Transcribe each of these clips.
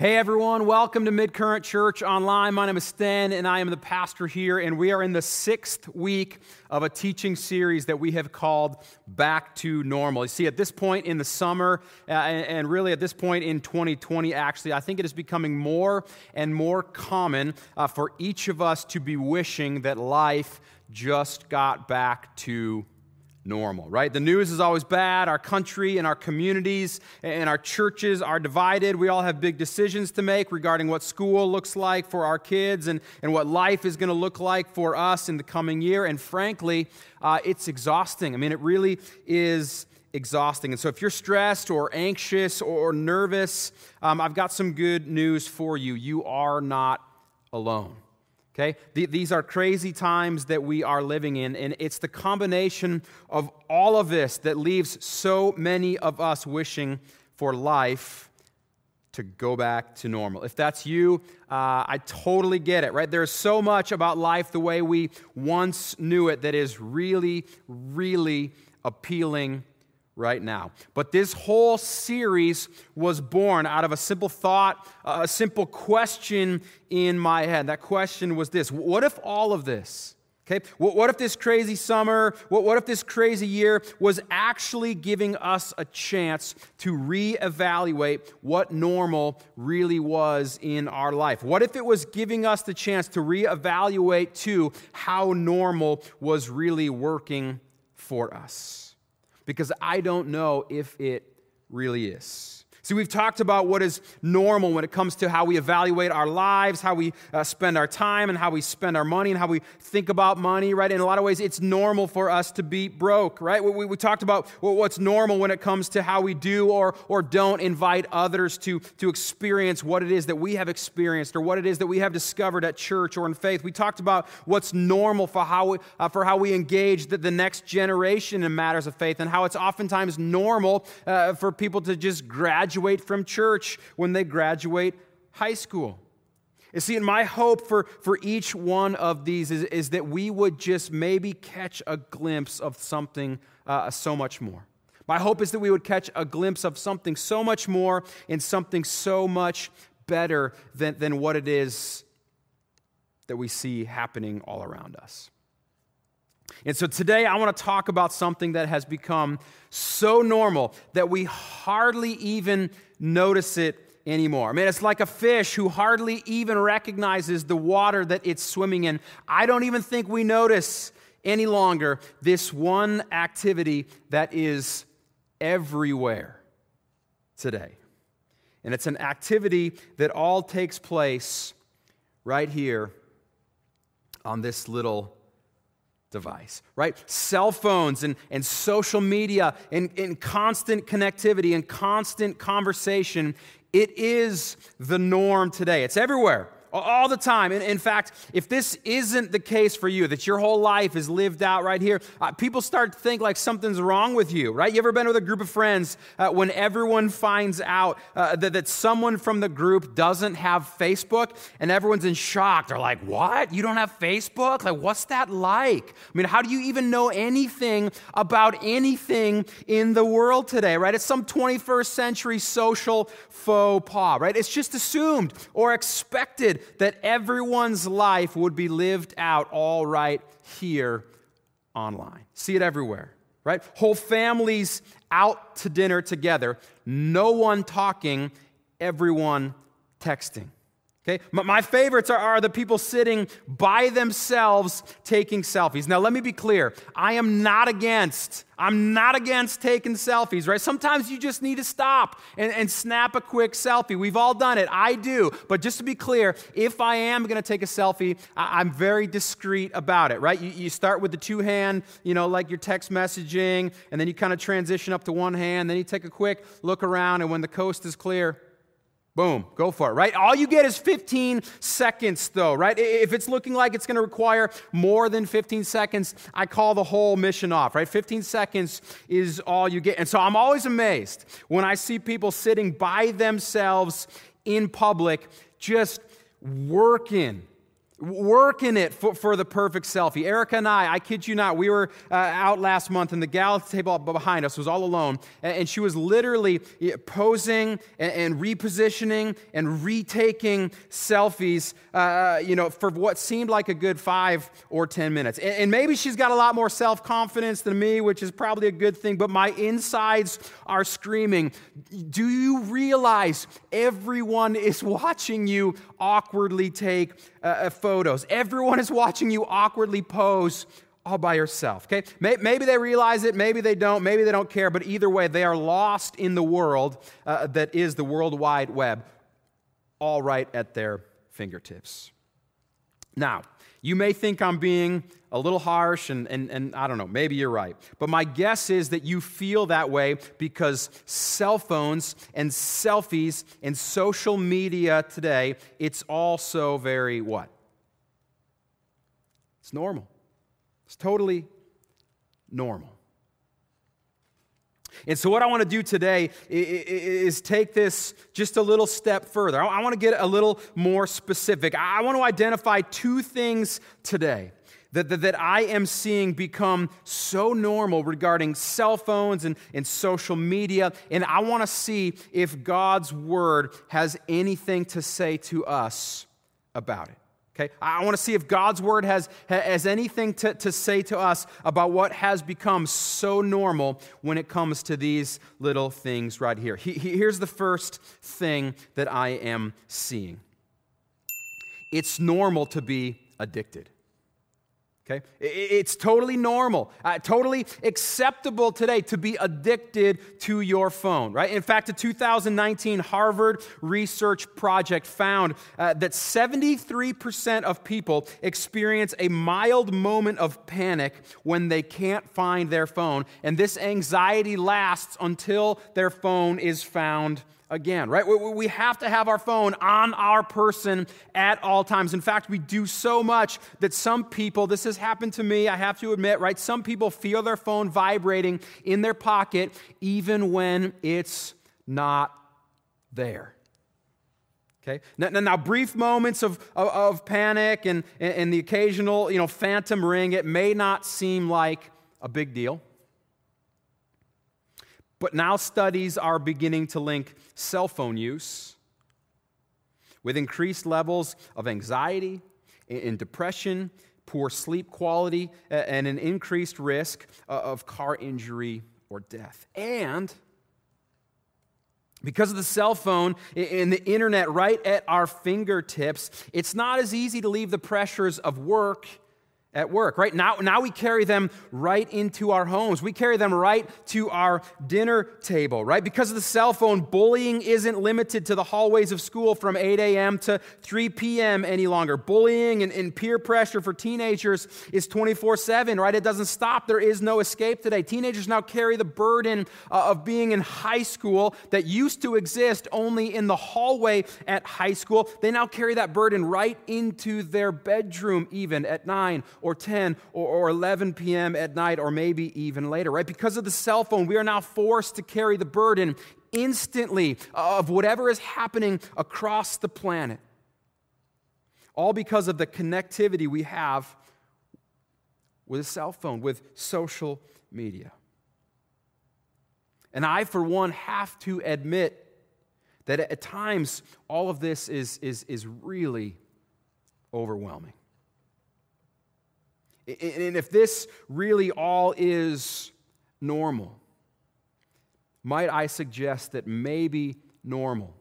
Hey everyone, welcome to Midcurrent Church Online. My name is Sten and I am the pastor here, and we are in the sixth week of a teaching series that we have called Back to Normal. You see, at this point in the summer, uh, and really at this point in 2020, actually, I think it is becoming more and more common uh, for each of us to be wishing that life just got back to normal, right? The news is always bad. Our country and our communities and our churches are divided. We all have big decisions to make regarding what school looks like for our kids and, and what life is going to look like for us in the coming year. And frankly, uh, it's exhausting. I mean, it really is exhausting. And so, if you're stressed or anxious or nervous, um, I've got some good news for you. You are not alone. Okay? These are crazy times that we are living in, and it's the combination of all of this that leaves so many of us wishing for life to go back to normal. If that's you, uh, I totally get it, right? There's so much about life the way we once knew it that is really, really appealing right now. But this whole series was born out of a simple thought, a simple question in my head. That question was this What if all of this, okay, what if this crazy summer, what if this crazy year was actually giving us a chance to reevaluate what normal really was in our life? What if it was giving us the chance to reevaluate, too, how normal was really working for us? Because I don't know if it really is. See, we've talked about what is normal when it comes to how we evaluate our lives, how we uh, spend our time, and how we spend our money, and how we think about money, right? In a lot of ways, it's normal for us to be broke, right? We, we talked about what's normal when it comes to how we do or, or don't invite others to, to experience what it is that we have experienced or what it is that we have discovered at church or in faith. We talked about what's normal for how we, uh, for how we engage the, the next generation in matters of faith and how it's oftentimes normal uh, for people to just graduate graduate from church, when they graduate high school. You see, and my hope for, for each one of these is, is that we would just maybe catch a glimpse of something uh, so much more. My hope is that we would catch a glimpse of something so much more and something so much better than, than what it is that we see happening all around us. And so today I want to talk about something that has become so normal that we hardly even notice it anymore. I mean, it's like a fish who hardly even recognizes the water that it's swimming in. I don't even think we notice any longer this one activity that is everywhere today. And it's an activity that all takes place right here on this little device, right? Cell phones and, and social media and, and constant connectivity and constant conversation. It is the norm today. It's everywhere all the time. And in fact, if this isn't the case for you, that your whole life is lived out right here, uh, people start to think like something's wrong with you, right? You ever been with a group of friends uh, when everyone finds out uh, that, that someone from the group doesn't have Facebook and everyone's in shock? They're like, what? You don't have Facebook? Like, what's that like? I mean, how do you even know anything about anything in the world today, right? It's some 21st century social faux pas, right? It's just assumed or expected that everyone's life would be lived out all right here online. See it everywhere, right? Whole families out to dinner together, no one talking, everyone texting. Okay? My favorites are, are, the people sitting by themselves taking selfies. Now, let me be clear. I am not against, I'm not against taking selfies, right? Sometimes you just need to stop and, and snap a quick selfie. We've all done it. I do. But just to be clear, if I am going to take a selfie, I, am very discreet about it, right? You, you start with the two hand, you know, like your text messaging, and then you kind of transition up to one hand, then you take a quick look around, and when the coast is clear, Boom, go for it, right? All you get is 15 seconds, though, right? If it's looking like it's going to require more than 15 seconds, I call the whole mission off, right? 15 seconds is all you get. And so I'm always amazed when I see people sitting by themselves in public just working working it for, for the perfect selfie. Erica and I, I kid you not, we were uh, out last month and the gal at the table behind us was all alone. And, and she was literally posing and, and repositioning and retaking selfies, uh, you know, for what seemed like a good five or 10 minutes. And, and maybe she's got a lot more self confidence than me, which is probably a good thing, but my insides are screaming. Do you realize everyone is watching you awkwardly take uh, photos. Everyone is watching you awkwardly pose all by yourself. Okay? Maybe they realize it, maybe they don't, maybe they don't care, but either way, they are lost in the world uh, that is the World Wide Web, all right at their fingertips. Now, you may think I'm being a little harsh, and, and, and I don't know, maybe you're right. But my guess is that you feel that way because cell phones and selfies and social media today, it's all so very what? It's normal. It's totally normal. And so, what I want to do today is take this just a little step further. I want to get a little more specific. I want to identify two things today that, that, that, I am seeing become so normal regarding cell phones and, and social media. And I want to see if God's word has anything to say to us about it. Okay? I want to see if God's word has, has anything to, to say to us about what has become so normal when it comes to these little things right here. He, he, here's the first thing that I am seeing it's normal to be addicted. Okay? It's totally normal, uh, totally acceptable today to be addicted to your phone, right? In fact, a 2019 Harvard research project found uh, that 73% of people experience a mild moment of panic when they can't find their phone, and this anxiety lasts until their phone is found again, right? We have to have our phone on our person at all times. In fact, we do so much that some people, this has happened to me, I have to admit, right? Some people feel their phone vibrating in their pocket even when it's not there. Okay? Now, now brief moments of, of, of panic and, and the occasional, you know, phantom ring, it may not seem like a big deal. But now studies are beginning to link cell phone use with increased levels of anxiety and depression, poor sleep quality, and an increased risk uh, of car injury or death. And because of the cell phone and the internet right at our fingertips, it's not as easy to leave the pressures of work at work, right? Now, now we carry them right into our homes. We carry them right to our dinner table, right? Because of the cell phone, bullying isn't limited to the hallways of school from 8 a.m. to 3 p.m. any longer. Bullying and, and peer pressure for teenagers is 24 7, right? It doesn't stop. There is no escape today. Teenagers now carry the burden uh, of being in high school that used to exist only in the hallway at high school. They now carry that burden right into their bedroom, even at 9 or 10 or, or 11 p.m. at night or maybe even later, right? Because of the cell phone, we are now forced to carry the burden instantly of whatever is happening across the planet. All because of the connectivity we have with a cell phone, with social media. And I, for one, have to admit that at times all of this is, is, is really overwhelming. And if this really all is normal, might I suggest that maybe normal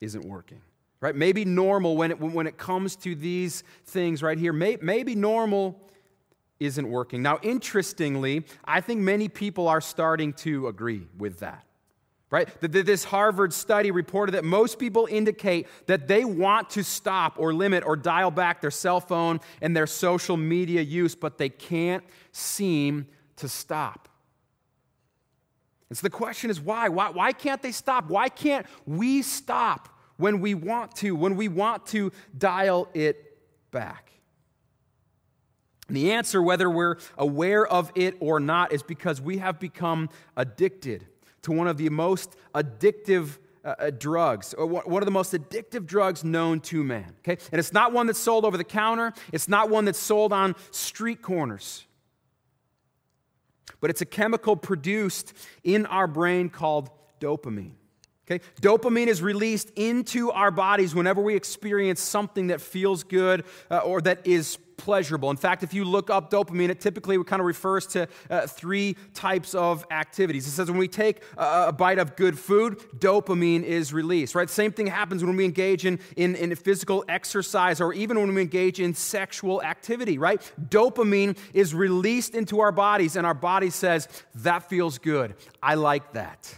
isn't working? Right? Maybe normal when it, when it comes to these things right here, may, maybe normal isn't working. Now, interestingly, I think many people are starting to agree with that right? This Harvard study reported that most people indicate that they want to stop or limit or dial back their cell phone and their social media use, but they can't seem to stop. And so the question is why? Why, why can't they stop? Why can't we stop when we want to, when we want to dial it back? And the answer, whether we're aware of it or not, is because we have become addicted to one of the most addictive uh, uh drugs, or one of the most addictive drugs known to man. Okay? And it's not one that's sold over the counter, it's not one that's sold on street corners. But it's a chemical produced in our brain called dopamine. Okay? Dopamine is released into our bodies whenever we experience something that feels good uh, or that is pleasurable. In fact, if you look up dopamine, it typically kind of refers to uh, three types of activities. It says when we take a, a, bite of good food, dopamine is released, right? Same thing happens when we engage in, in, in physical exercise or even when we engage in sexual activity, right? Dopamine is released into our bodies, and our body says, That feels good. I like that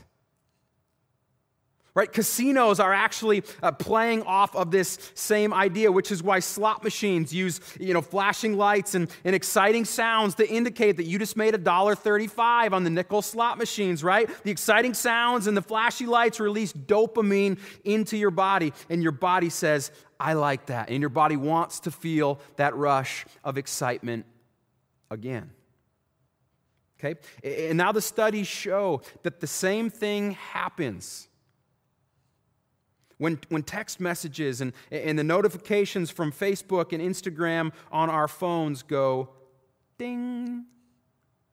right? Casinos are actually uh, playing off of this same idea, which is why slot machines use, you know, flashing lights and, and exciting sounds to indicate that you just made a dollar thirty-five on the nickel slot machines, right? The exciting sounds and the flashy lights release dopamine into your body, and your body says, I like that. And your body wants to feel that rush of excitement again. Okay? And now the studies show that the same thing happens when, when text messages and, and the notifications from Facebook and Instagram on our phones go ding.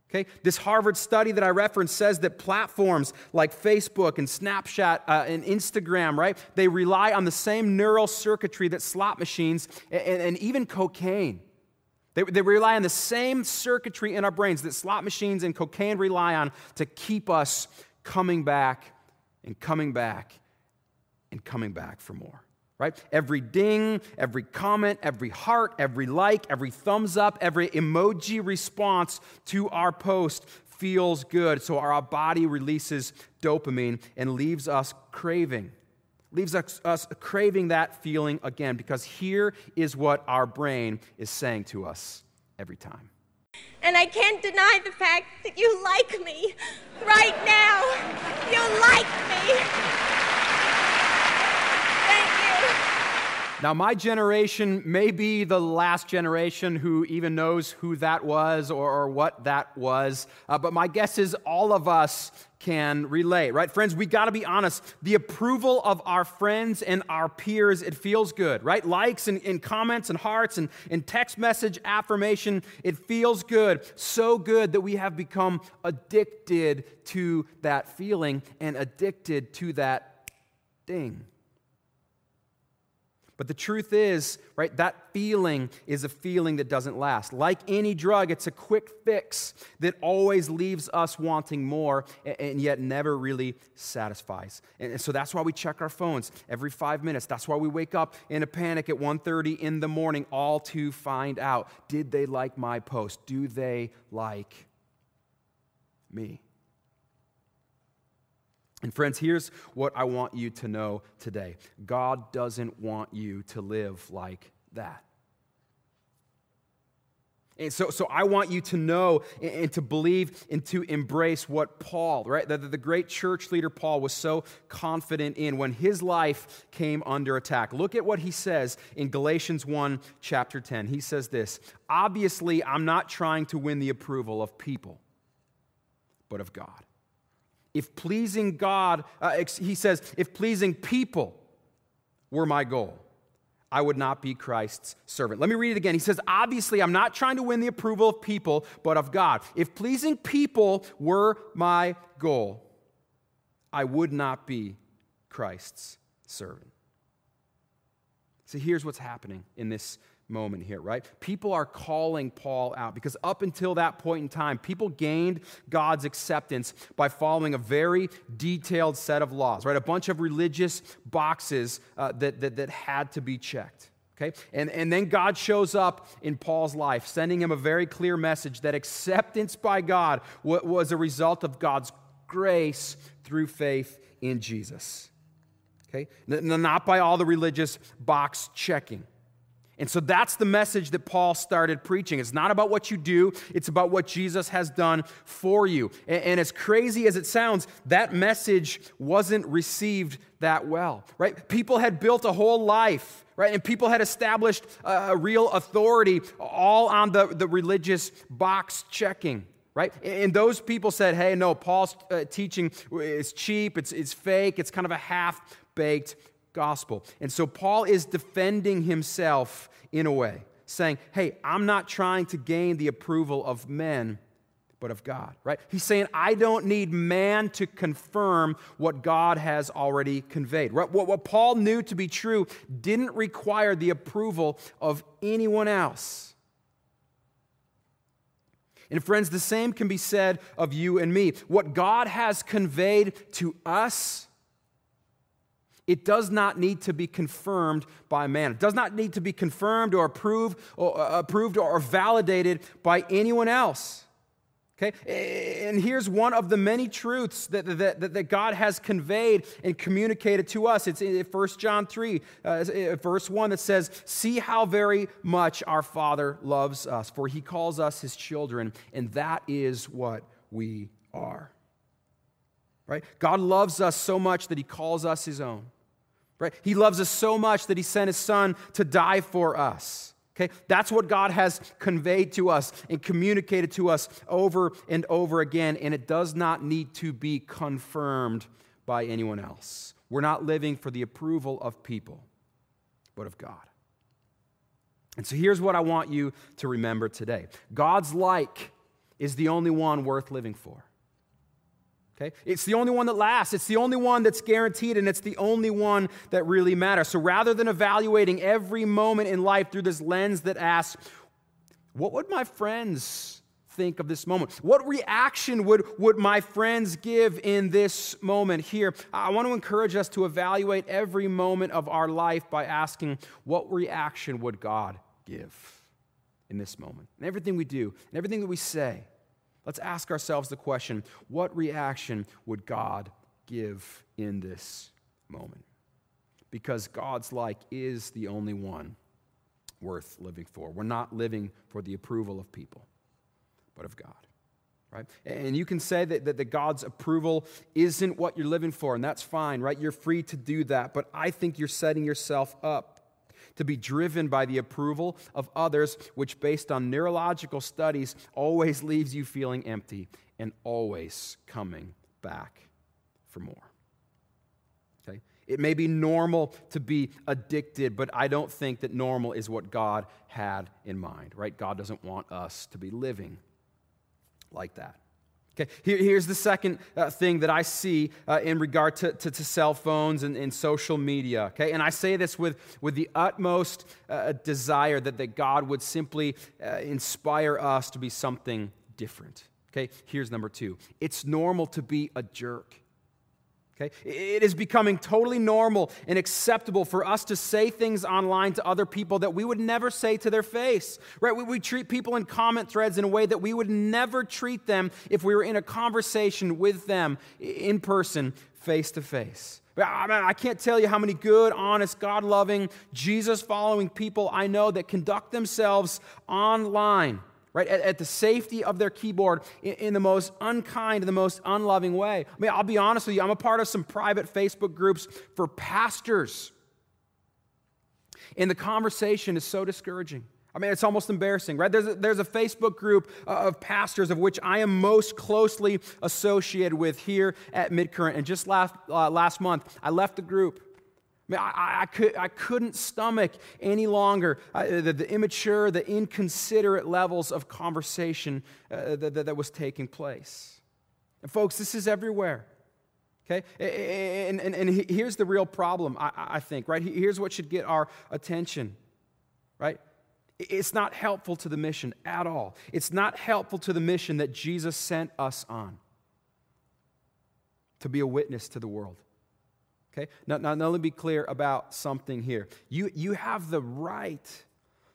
Okay, this Harvard study that I referenced says that platforms like Facebook and Snapchat uh, and Instagram, right, they rely on the same neural circuitry that slot machines and, and even cocaine. They, they rely on the same circuitry in our brains that slot machines and cocaine rely on to keep us coming back and coming back and coming back for more. Right? Every ding, every comment, every heart, every like, every thumbs up, every emoji response to our post feels good. So our body releases dopamine and leaves us craving. Leaves us, us craving that feeling again because here is what our brain is saying to us every time. And I can't deny the fact that you like me right now. You like me. Now, my generation may be the last generation who even knows who that was or, or what that was, uh, but my guess is all of us can relate, right? Friends, we got to be honest. The approval of our friends and our peers, it feels good, right? Likes and, and comments and hearts and, and text message affirmation, it feels good. So good that we have become addicted to that feeling and addicted to that ding. But the truth is, right, that feeling is a feeling that doesn't last. Like any drug, it's a quick fix that always leaves us wanting more and yet never really satisfies. And so that's why we check our phones every 5 minutes. That's why we wake up in a panic at 1:30 in the morning all to find out, did they like my post? Do they like me? And friends, here's what I want you to know today God doesn't want you to live like that. And so, so I want you to know and to believe and to embrace what Paul, right, the, the great church leader Paul was so confident in when his life came under attack. Look at what he says in Galatians 1, chapter 10. He says this Obviously, I'm not trying to win the approval of people, but of God. If pleasing God, uh, he says, if pleasing people were my goal, I would not be Christ's servant. Let me read it again. He says, Obviously, I'm not trying to win the approval of people, but of God. If pleasing people were my goal, I would not be Christ's servant. So here's what's happening in this moment here, right? People are calling Paul out because up until that point in time, people gained God's acceptance by following a very detailed set of laws, right? A bunch of religious boxes uh, that, that, that had to be checked. Okay? And, and then God shows up in Paul's life, sending him a very clear message that acceptance by God was a result of God's grace through faith in Jesus. Okay? Not by all the religious box checking. And so that's the message that Paul started preaching. It's not about what you do, it's about what Jesus has done for you. And, and, as crazy as it sounds, that message wasn't received that well, right? People had built a whole life, right? And people had established a, real authority all on the, the religious box checking. right? And those people said, hey, no, Paul's uh, teaching is cheap, it's, it's fake, it's kind of a half baked gospel. And so Paul is defending himself in a way, saying, hey, I'm not trying to gain the approval of men. But of God, right? He's saying, I don't need man to confirm what God has already conveyed. What, what Paul knew to be true didn't require the approval of anyone else. And friends, the same can be said of you and me. What God has conveyed to us, it does not need to be confirmed by man. It does not need to be confirmed or approved or, uh, approved or validated by anyone else. Okay? And here's one of the many truths that, that, that, God has conveyed and communicated to us. It's in 1 John 3, uh, verse 1, that says, See how very much our Father loves us, for he calls us his children, and that is what we are. Right? God loves us so much that he calls us his own. Right? He loves us so much that he sent his son to die for us. Okay? That's what God has conveyed to us and communicated to us over and over again, and it does not need to be confirmed by anyone else. We're not living for the approval of people, but of God. And so here's what I want you to remember today God's like is the only one worth living for. Okay? It's the only one that lasts. It's the only one that's guaranteed, and it's the only one that really matters. So rather than evaluating every moment in life through this lens that asks, what would my friends think of this moment? What reaction would, would my friends give in this moment here? I want to encourage us to evaluate every moment of our life by asking, what reaction would God give in this moment? And everything we do, and everything that we say. Let's ask ourselves the question what reaction would God give in this moment? Because God's like is the only one worth living for. We're not living for the approval of people, but of God. Right? And you can say that, that, that God's approval isn't what you're living for, and that's fine, right? You're free to do that. But I think you're setting yourself up to be driven by the approval of others, which, based on neurological studies, always leaves you feeling empty and always coming back for more. Okay? It may be normal to be addicted, but I don't think that normal is what God had in mind, right? God doesn't want us to be living like that. Okay, Here, here's the second uh, thing that I see uh, in regard to, to, to, cell phones and, and social media. Okay, and I say this with, with the utmost uh, desire that, that God would simply uh, inspire us to be something different. Okay, here's number two it's normal to be a jerk. Okay? It is becoming totally normal and acceptable for us to say things online to other people that we would never say to their face. Right? We, we, treat people in comment threads in a way that we would never treat them if we were in a conversation with them in person, face to face. I can't tell you how many good, honest, God loving, Jesus following people I know that conduct themselves online right, at, at, the safety of their keyboard in, in the most unkind, the most unloving way. I mean, I'll be honest with you, I'm a part of some private Facebook groups for pastors. And the conversation is so discouraging. I mean, it's almost embarrassing, right? There's a, there's a Facebook group of pastors of which I am most closely associated with here at Midcurrent. And just last, uh, last month, I left the group I, I, I, could, I couldn't stomach any longer uh, the, the, immature, the inconsiderate levels of conversation uh, that, that, that, was taking place. And, folks, this is everywhere. Okay? And, and, and here's the real problem, I, I think, right? Here's what should get our attention, right? It's not helpful to the mission at all. It's not helpful to the mission that Jesus sent us on to be a witness to the world. Okay? Now, now, now let me be clear about something here. You, you have the right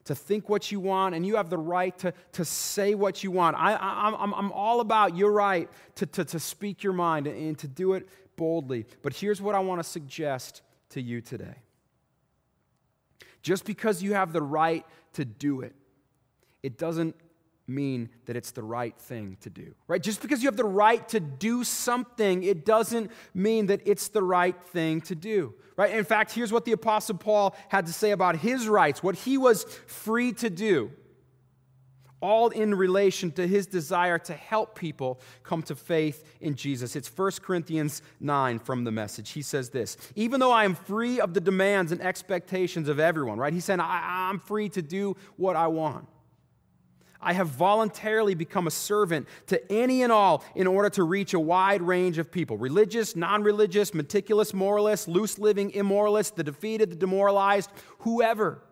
to think what you want and you have the right to, to say what you want. I, I, I'm, I'm all about your right to, to, to speak your mind and, and to do it boldly. But here's what I want to suggest to you today. Just because you have the right to do it, it doesn't mean that it's the right thing to do, right? Just because you have the right to do something, it doesn't mean that it's the right thing to do, right? In fact, here's what the Apostle Paul had to say about his rights, what he was free to do. all in relation to his desire to help people come to faith in Jesus. It's 1 Corinthians 9 from the message. He says this Even though I am free of the demands and expectations of everyone, right? He's saying, I, am free to do what I want. I have voluntarily become a servant to any and all in order to reach a wide range of people religious, non religious, meticulous moralists, loose living immoralists, the defeated, the demoralized, whoever.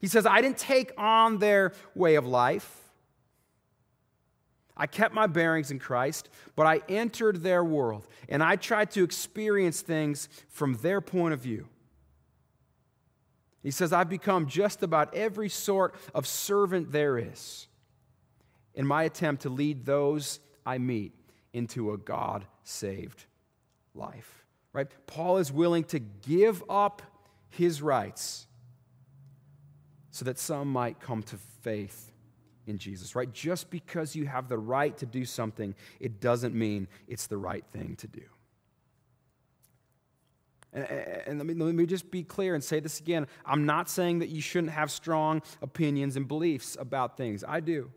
He says, I didn't take on their way of life. I kept my bearings in Christ, but I entered their world and I tried to experience things from their point of view. He says, I've become just about every sort of servant there is in my attempt to lead those I meet into a God saved life. Right? Paul is willing to give up his rights so that some might come to faith in Jesus, right? Just because you have the right to do something, it doesn't mean it's the right thing to do. And, and let, me, let me just be clear and say this again. I'm not saying that you shouldn't have strong opinions and beliefs about things. I do.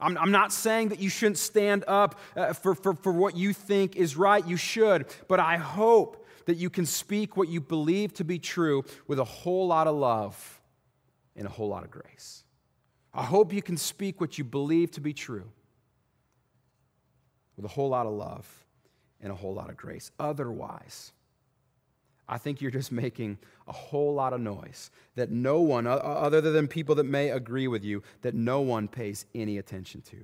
I'm, I'm not saying that you shouldn't stand up uh, for, for, for what you think is right. You should. But I hope that you can speak what you believe to be true with a whole lot of love and a whole lot of grace. I hope you can speak what you believe to be true with a whole lot of love and a whole lot of grace. Otherwise, I think you're just making a whole lot of noise that no one, other than people that may agree with you, that no one pays any attention to.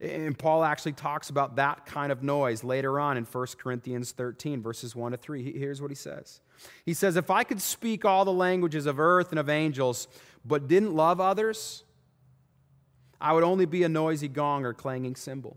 And Paul actually talks about that kind of noise later on in 1 Corinthians 13, verses 1 to 3. Here's what he says He says, If I could speak all the languages of earth and of angels, but didn't love others, I would only be a noisy gong or clanging cymbal.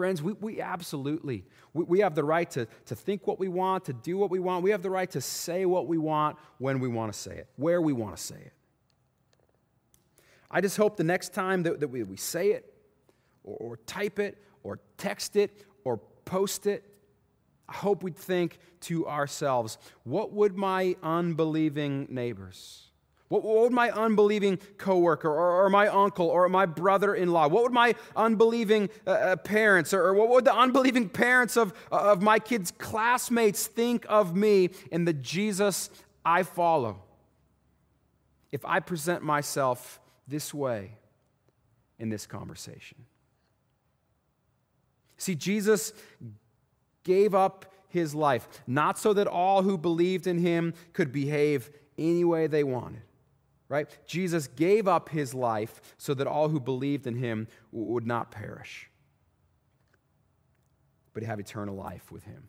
Friends, we, we absolutely, we, we have the right to, to think what we want, to do what we want. We have the right to say what we want when we want to say it, where we want to say it. I just hope the next time that, that we, we say it, or, or type it, or text it, or post it, I hope we'd think to ourselves, what would my unbelieving neighbors, what, would my unbelieving coworker or, or my uncle or my brother in law, what would my unbelieving uh, uh, parents or, or, what would the unbelieving parents of, uh, of my kids' classmates think of me and the Jesus I follow if I present myself this way in this conversation? See, Jesus gave up his life, not so that all who believed in him could behave any way they wanted right? Jesus gave up his life so that all who believed in him would not perish, but have eternal life with him.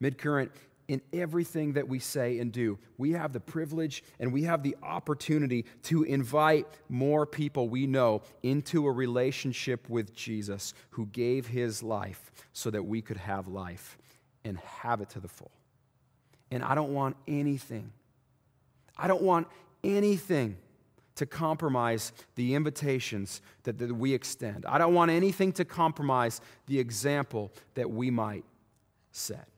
Midcurrent, in everything that we say and do, we have the privilege and we have the opportunity to invite more people we know into a relationship with Jesus who gave his life so that we could have life and have it to the full. And I don't want anything I don't want anything to compromise the invitations that, that we extend. I don't want anything to compromise the example that we might set.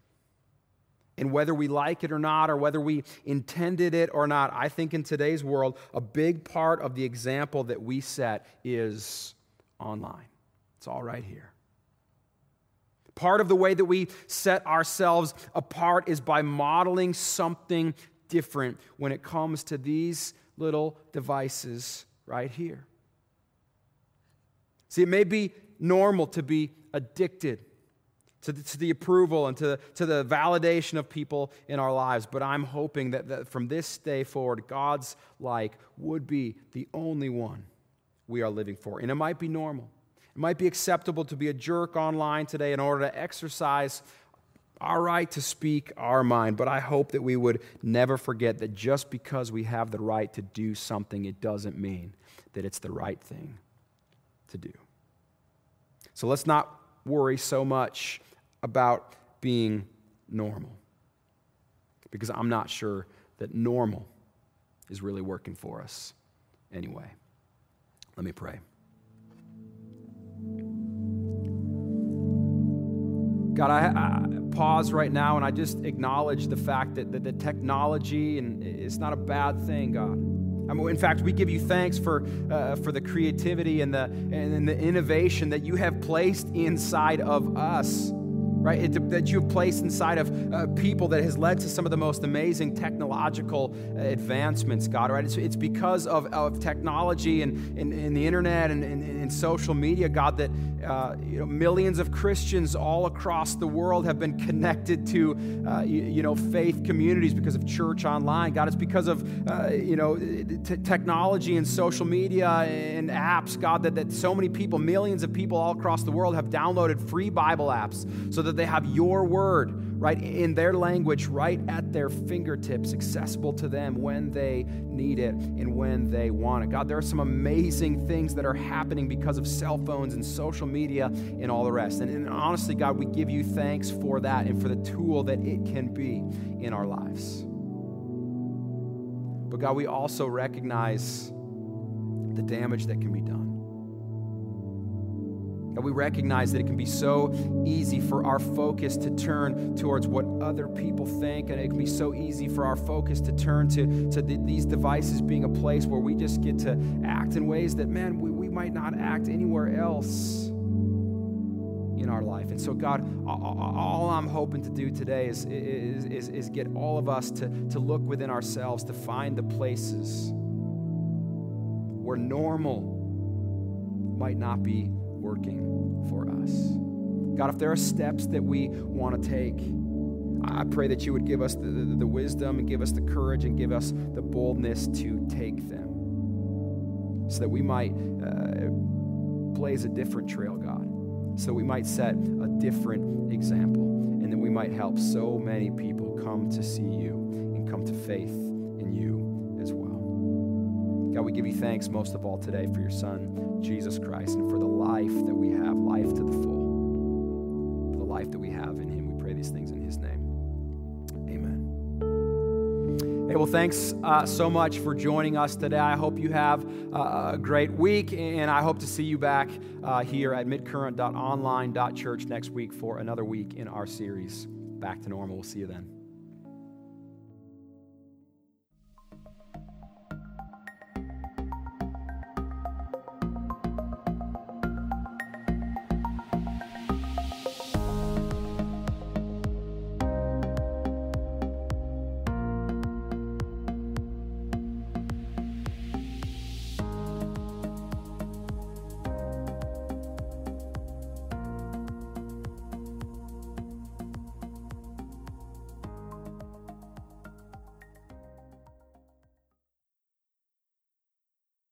And whether we like it or not, or whether we intended it or not, I think in today's world, a big part of the example that we set is online. It's all right here. Part of the way that we set ourselves apart is by modeling something different when it comes to these little devices right here. See, it may be normal to be addicted to the, to the approval and to, to the validation of people in our lives, but I'm hoping that, that from this day forward, God's like would be the only one we are living for. And it might be normal. It might be acceptable to be a jerk online today in order to exercise our right to speak our mind, but I hope that we would never forget that just because we have the right to do something, it doesn't mean that it's the right thing to do. So let's not worry so much about being normal because I'm not sure that normal is really working for us anyway. Let me pray. God, I, I, pause right now and I just acknowledge the fact that, that the technology and it's not a bad thing, God. I mean, in fact, we give you thanks for, uh, for the creativity and the, and the innovation that you have placed inside of us right? It, that you have placed inside of uh, people that has led to some of the most amazing technological uh, advancements, God, right? It's, it's because of, of technology and, and, and the internet and, and, and, social media, God, that uh, you know, millions of Christians all across the world have been connected to, uh, you, you, know, faith communities because of church online. God, it's because of, uh, you know, t- technology and social media and apps, God, that, that so many people, millions of people all across the world have downloaded free Bible apps so that that they have your word, right, in their language, right at their fingertips, accessible to them when they need it and when they want it. God, there are some amazing things that are happening because of cell phones and social media and all the rest. And, and honestly, God, we give you thanks for that and for the tool that it can be in our lives. But God, we also recognize the damage that can be done. God, we recognize that it can be so easy for our focus to turn towards what other people think, and it can be so easy for our focus to turn to, to the, these devices being a place where we just get to act in ways that, man, we, we might not act anywhere else in our life. And so, God, all I'm hoping to do today is, is, is, is get all of us to, to look within ourselves to find the places where normal might not be working for us. God, if there are steps that we want to take, I pray that you would give us the, the, the, wisdom and give us the courage and give us the boldness to take them so that we might uh, blaze a different trail, God, so we might set a different example and that we might help so many people come to see you and come to faith in you. God, we give you thanks most of all today for your Son, Jesus Christ, and for the life that we have, life to the full, for the life that we have in Him. We pray these things in His name. Amen. Hey, well, thanks uh, so much for joining us today. I hope you have uh, a great week, and I hope to see you back uh, here at midcurrent.online.church next week for another week in our series, Back to Normal. We'll see you then.